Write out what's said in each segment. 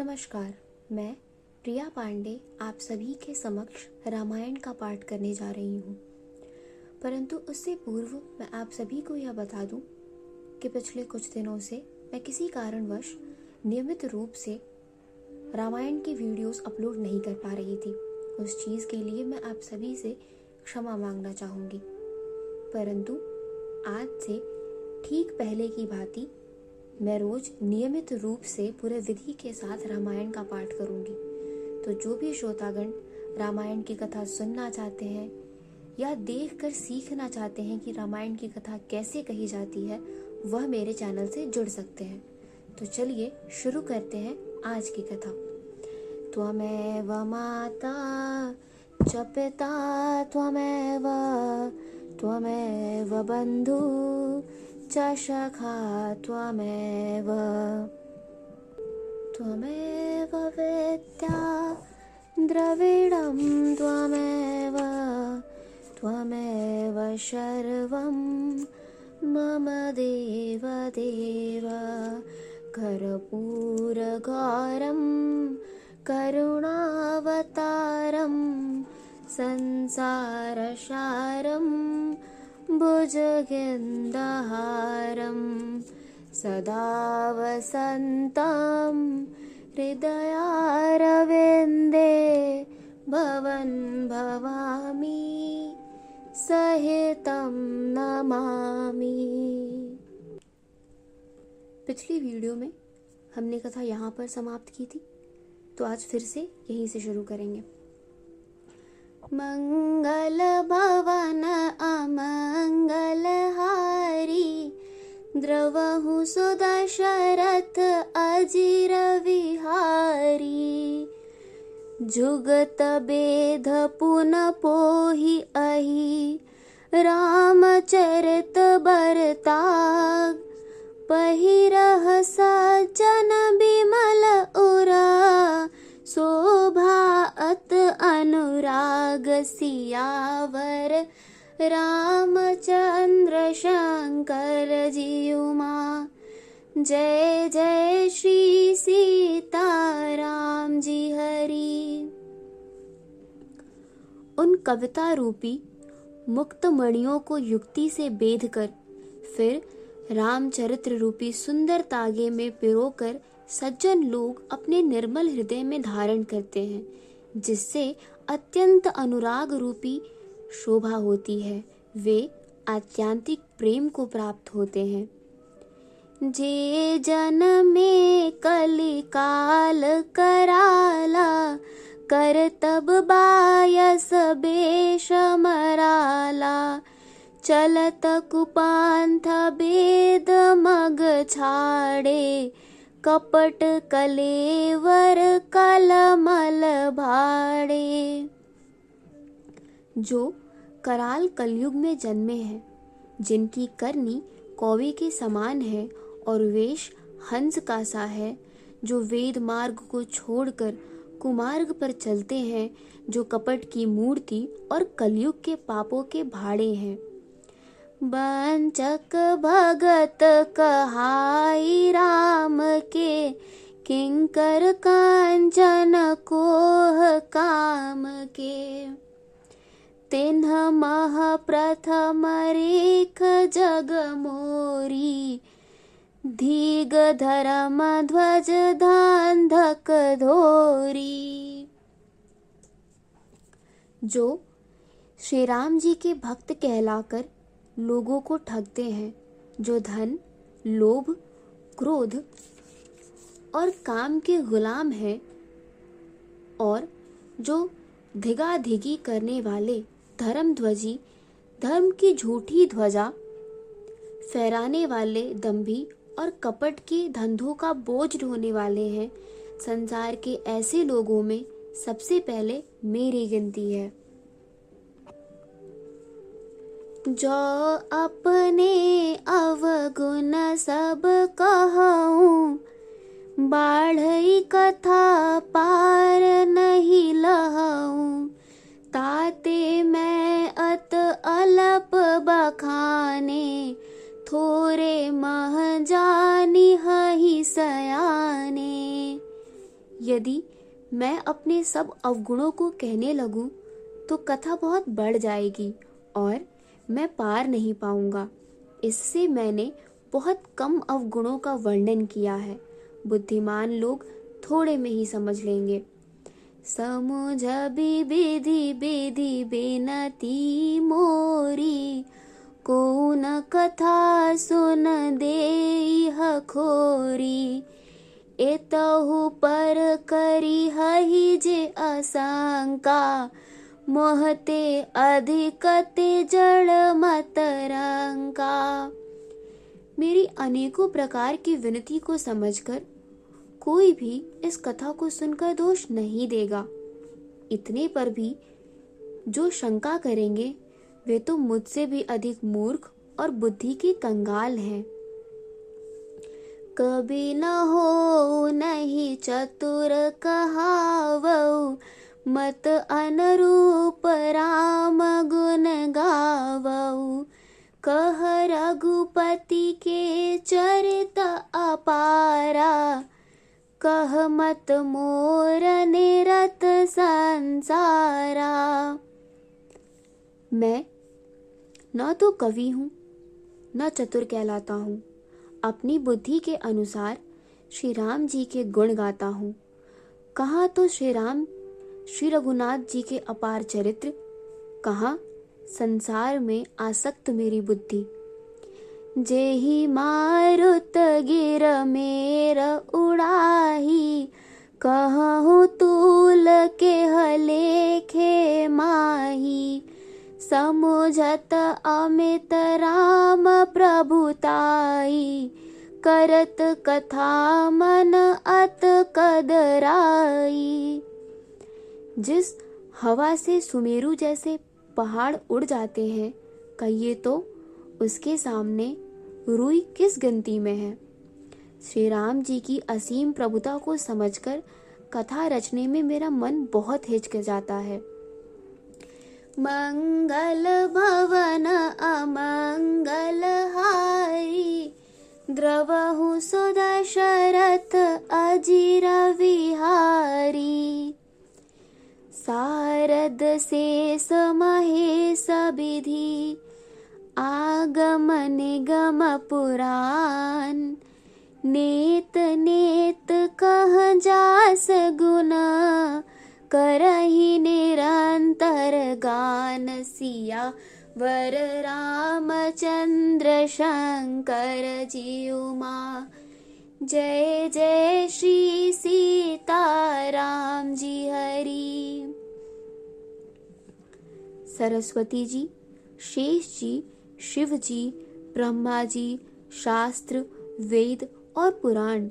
नमस्कार, मैं प्रिया पांडे आप सभी के समक्ष रामायण का पाठ करने जा रही हूँ। परंतु उससे पूर्व मैं आप सभी को यह बता दूँ कि पिछले कुछ दिनों से मैं किसी कारणवश नियमित रूप से रामायण की वीडियोस अपलोड नहीं कर पा रही थी। उस चीज़ के लिए मैं आप सभी से क्षमा मांगना चाहूँगी। परंतु आज से ठीक पहले की भांति मैं रोज नियमित रूप से पूरे विधि के साथ रामायण का पाठ करूँगी। तो जो भी श्रोतागण रामायण की कथा सुनना चाहते हैं या देख कर सीखना चाहते हैं कि रामायण की कथा कैसे कही जाती है, वह मेरे चैनल से जुड़ सकते हैं। तो चलिए शुरू करते हैं आज की कथा। त्वमेव माता च पिता त्वमेव त्वमेव बन्धु च सखा त्वमेव त्वमेव वेद्या द्रविडं त्वमेव। त्वमेव सर्वं मम देव देव कर्पूरगारं करुणावतारं संसारसारं भुजगेन्दहारं सदा वसन्तं हृदयारविन्दे भवन् भवामि, सहितं नमामि। पिछली वीडियो में हमने कथा यहाँ पर समाप्त की थी तो आज फिर से यहीं से शुरू करेंगे। मङ्गलभवन अमङ्गलहारि द्रव सुदशरथ जुगत बेध पुन पोहि अहि रामचरित बरता पहिरह पहिरचन बिमल उरा सो अनुराग सियावर, रामचंद्र शंकर जीउमा जय जय श्री सीता राम जी हरि। उन कविता रूपी मुक्त मणियों को युक्ति से बेध कर फिर रामचरित्र रूपी सुंदर तागे में पिरोकर सज्जन लोग अपने निर्मल हृदय में धारण करते हैं, जिससे अत्यंत अनुराग रूपी शोभा होती है। वे आत्यांतिक प्रेम को प्राप्त होते हैं। जे जन में कलिकाल कराला, कर तब बायस बेश मराला। चलत कुपांथ बेद मग छाड़े कपट कलेवर कलमल भाड़े। जो कराल कलयुग में जन्मे हैं, जिनकी करनी कौवे के समान है और वेश हंस का सा है, जो वेद मार्ग को छोड़कर कुमार्ग पर चलते हैं, जो कपट की मूर्ति और कलयुग के पापों के भाड़े हैं। बंचक भगत कहाई राम के किंकर कांचन कोह काम के। तिन्ह मह प्रथम रेख जग मोरी। धीग धर्म ध्वज धांधक धोरी। जो श्री राम जी के भक्त कहलाकर लोगों को ठगते हैं, जो धन, लोभ, क्रोध और काम के गुलाम हैं और जो धिगा धिगी करने वाले धर्म ध्वजी धर्म की झूठी ध्वजा, फहराने वाले दम्भी और कपट के धंधों का बोझ ढोने वाले हैं, संसार के ऐसे लोगों में सबसे पहले मेरी गिनती है। जो अपने अवगुण सब कहूँ बाढ़ई कथा पार नहीं लहूँ ताते मैं अत अलप बखाने, थोरे मह जानी हही सयाने। यदि मैं अपने सब अवगुणों को कहने लगूं तो कथा बहुत बढ़ जाएगी और मैं पार नहीं पाऊँगा। इससे मैंने बहुत कम अवगुणों का वर्णन किया है। बुद्धिमान लोग थोड़े में ही समझ लेंगे। समझ विधि विधि बेनती मोरी, कौन कथा सुन दे खोरी एतहु पर करी हही जे अशंका मोहते अधिकते जड़ मतरंका। मेरी अनेकों प्रकार की विनती को समझकर कोई भी इस कथा को सुनकर दोष नहीं देगा। इतने पर भी जो शंका करेंगे, वे तो मुझसे भी अधिक मूर्ख और बुद्धि के कंगाल हैं। कभी न हो, नहीं चतुर कहावऊ, मत अनुरूप राम गुण गावऊ। कह रघुपति के चरित अपारा कह मत मोर निरत संसारा। मैं न तो कवि हूँ, न चतुर कहलाता हूँ। अपनी बुद्धि के अनुसार श्री राम जी के गुण गाता हूँ। कहा तो श्री राम, श्री रघुनाथ जी के अपार चरित्र, कहा संसार में आसक्त मेरी बुद्धि। जेहि मारुत गिर मेर उड़ाही, कहूँ तूल के हलेखे माही। समुझत अमित राम प्रभुताई करत कथा मन अत कदराई जिस हवा से सुमेरु जैसे पहाड़ उड़ जाते हैं, कहिए तो उसके सामने रुई किस गिनती में है? श्री राम जी की असीम प्रभुता को समझकर कथा रचने में मेरा मन बहुत हिचक जाता है। मंगल भवन अमंगल हारी द्रवहु सुदशरथ अजीर विहारी। सारद शेष महेश विधि आगम निगम पुराण। नेत नेत, कह जास गुण। करही निरंतर गान सिया। वर रामचंद्र शंकर जी उमा जय जय श्री सीता राम जी हरि। सरस्वती जी, शेष जी शिव जी ब्रह्मा जी शास्त्र, वेद और पुराण।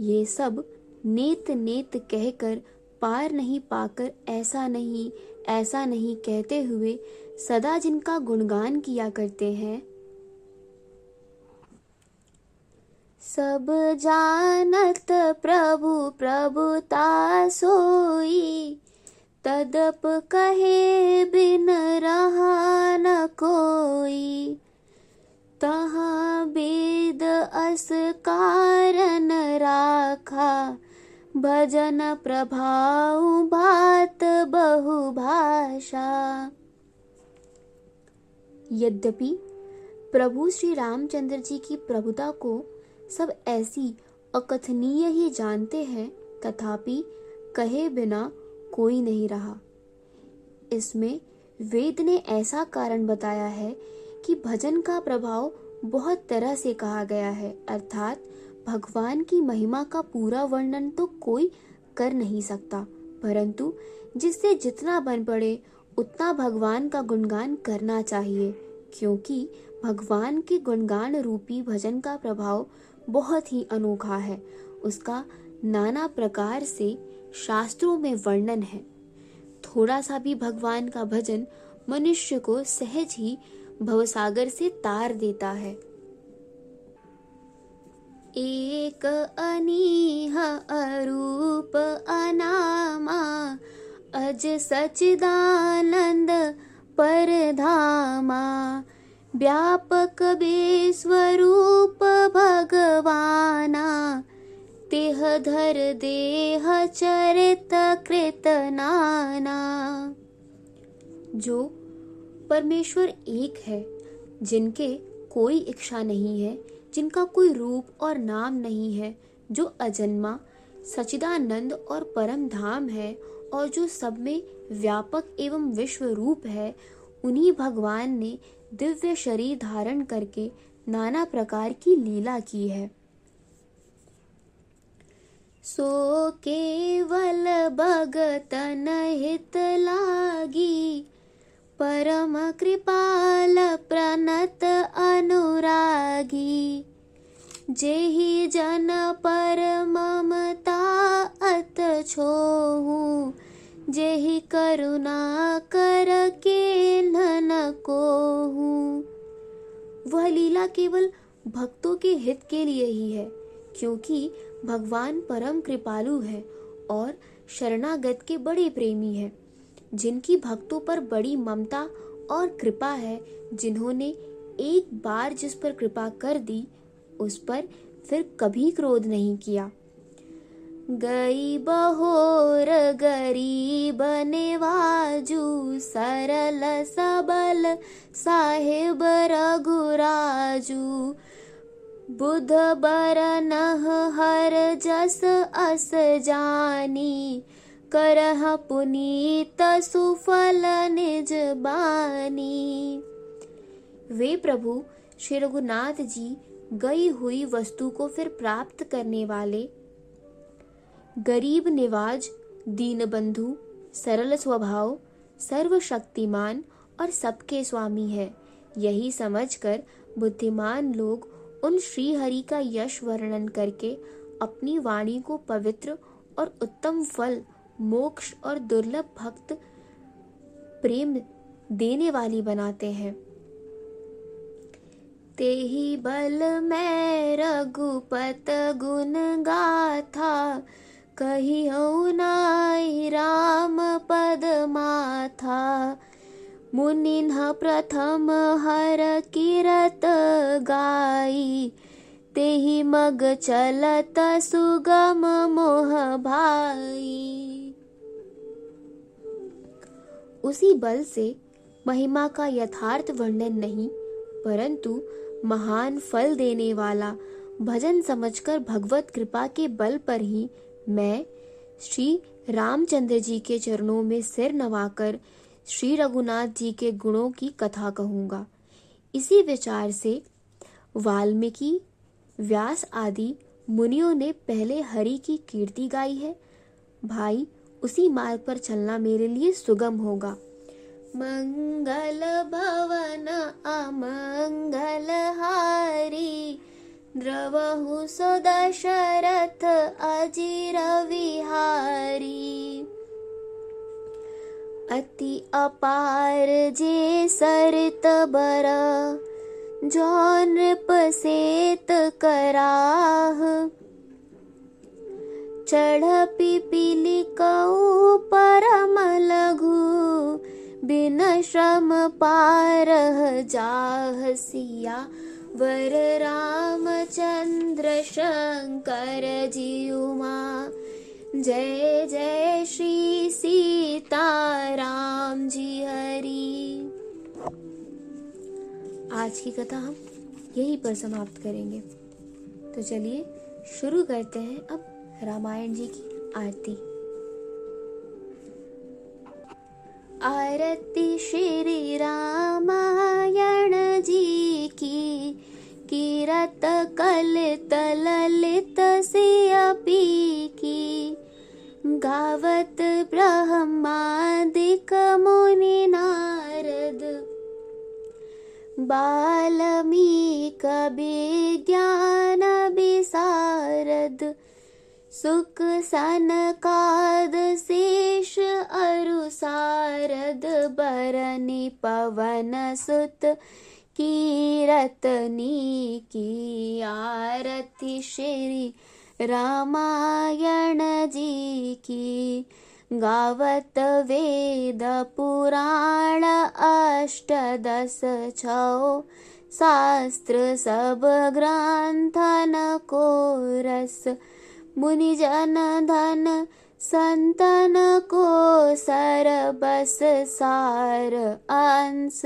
ये सब नेत नेत कहकर पार नहीं पाकर ऐसा नहीं ऐसा नहीं कहते हुए सदा जिनका गुणगान किया करते हैं। सब जानत प्रभु प्रभुता सोई तदप कहे भजन प्रभाव भात बहुभाषा। यद्यपि प्रभु श्री रामचंद्र जी की प्रभुता को सब ऐसी अकथनीय ही जानते हैं, तथापि कहे बिना कोई नहीं रहा। इसमें वेद ने ऐसा कारण बताया है कि भजन का प्रभाव बहुत तरह से कहा गया है, अर्थात भगवान की महिमा का पूरा वर्णन तो कोई कर नहीं सकता, परंतु जिससे जितना बन पड़े, उतना भगवान का गुणगान करना चाहिए, क्योंकि भगवान के गुणगान रूपी भजन का प्रभाव बहुत ही अनोखा है। उसका नाना प्रकार से शास्त्रों में वर्णन है। थोड़ा सा भी भगवान का भजन मनुष्य को सहज ही भवसागर से तार देता है। एक अनीह अरूप अनामा, अज सचिदानंद परधामा। व्यापक बे स्वरूप भगवाना, तेह धर देह चरित कृत नाना। जो परमेश्वर एक है, जिनके कोई इच्छा नहीं है जिनका कोई रूप और नाम नहीं है, जो अजन्मा सचिदानंद और परम धाम है, और जो सब में व्यापक एवं विश्व रूप है, उन्हीं भगवान ने दिव्य शरीर धारण करके नाना प्रकार की लीला की है। सो केवल भगतन हित लागी, परम कृपाल प्रणत अनुरागी। जेहि जन पर ममता अत छोहू। जेहि करुणा कर के नन को वह लीला केवल भक्तों के हित के लिए ही है, क्योंकि भगवान परम कृपालु है और शरणागत के बड़े प्रेमी है, जिनकी भक्तों पर बड़ी ममता और कृपा है, जिन्होंने एक बार जिस पर कृपा कर दी उस पर फिर कभी क्रोध नहीं किया। गई बहोर गरीब नेवाजू सरल सबल साहेब रघुराजू। बुध बर हर जस अस जानी। करह पुनीत सुफल निज बानी। वे प्रभु श्री रघुनाथ जी गई हुई वस्तु को फिर प्राप्त करने वाले गरीब निवाज दीन बंधु सरल स्वभाव, सर्वशक्तिमान और सबके स्वामी है। यही समझकर बुद्धिमान लोग उन श्री हरि का यश वर्णन करके अपनी वाणी को पवित्र और उत्तम फल, मोक्ष और दुर्लभ भक्त प्रेम देने वाली बनाते हैं। ते ही बल मैं रघुपत गुण गाथा कही नाई राम पद माथा। मुनिन प्रथम हर किरत गाई, तेहि मग चलत सुगम मोह भाई। उसी बल से महिमा का यथार्थ वर्णन नहीं, परंतु महान फल देने वाला। भजन समझकर भगवत कृपा के बल पर ही मैं श्री रामचंद्र जी के चरणों में सिर नवाकर श्री रघुनाथ जी के गुणों की कथा कहूँगा। इसी विचार से वाल्मीकि, व्यास आदि मुनियों ने पहले हरि की कीर्ति गाई है। भाई, उसी मार्ग पर चलना मेरे लिए सुगम होगा। मङ्गलभवन अमङ्गलहारि। द्रव सुदशरथ अजिरविहारि। अति अपार अपारजे सरतबर जन पसेत करा च पिपीलिकौ परम लघु बिन श्रम पार जाह सिया। वर रामचंद्र शंकर जीउमा जय जय श्री सीता राम जी हरि। आज की कथा हम यहीं पर समाप्त करेंगे। तो चलिए शुरू करते हैं अब रामायण जी की आरती। आरती जी की कीरत कलित ललित सियपी की गावत ब्रह्मादिक मुनि नारद। बाल्मीक विज्ञान विशारद सुख सनकाद शेष अरुसारद बरनि पवन सुत कीरतनी की आरती श्री रामायण जी की। गावत वेद पुराण अष्टदश छौ। शास्त्र सब ग्रंथन को रस मुनि जन धन संतन को सर अंश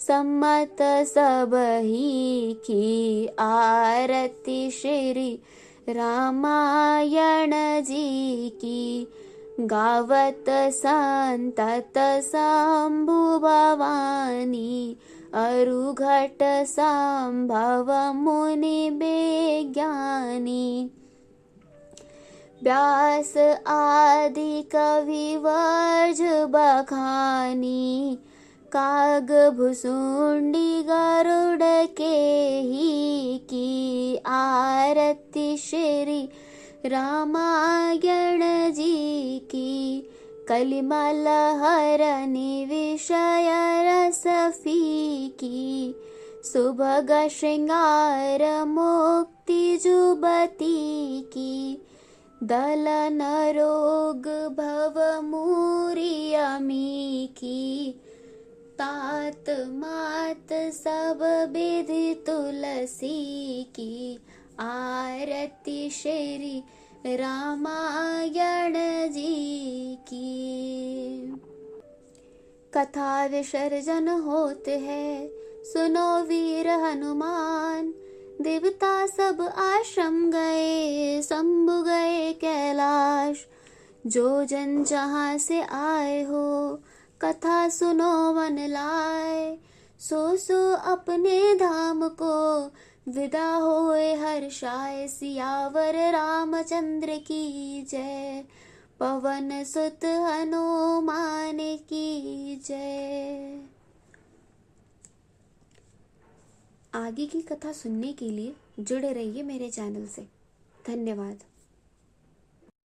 सम्मत सब ही की आरती श्री रामायण जी की। गावत संतत शंभु भवानी अरुघट संभव मुनि विज्ञानी व्यास आदि कवि वर्ज बखानी काग भुसुंडी गरुड़ के ही की आरती श्री रामायण जी की कलिमल हरनि विषय रसफी की सुभग श्रृंगार मुक्ति जुबती की दलन रोग भव मूरियमी की तात मात सब विधि तुलसी की। आरती श्री रामायण जी की। कथा विसर्जन होते है, सुनो वीर हनुमान। देवता सब आश्रम गए, शंभु गए कैलाश। जो जन जहाँ से आए हो, कथा सुनो मन लाए। सो सो अपने धाम को, विदा होए हर्षाय सियावर रामचंद्र की जय। पवन सुत हनुमान की जय। आगे की कथा सुनने के लिए जुड़े रहिए मेरे चैनल से। धन्यवाद।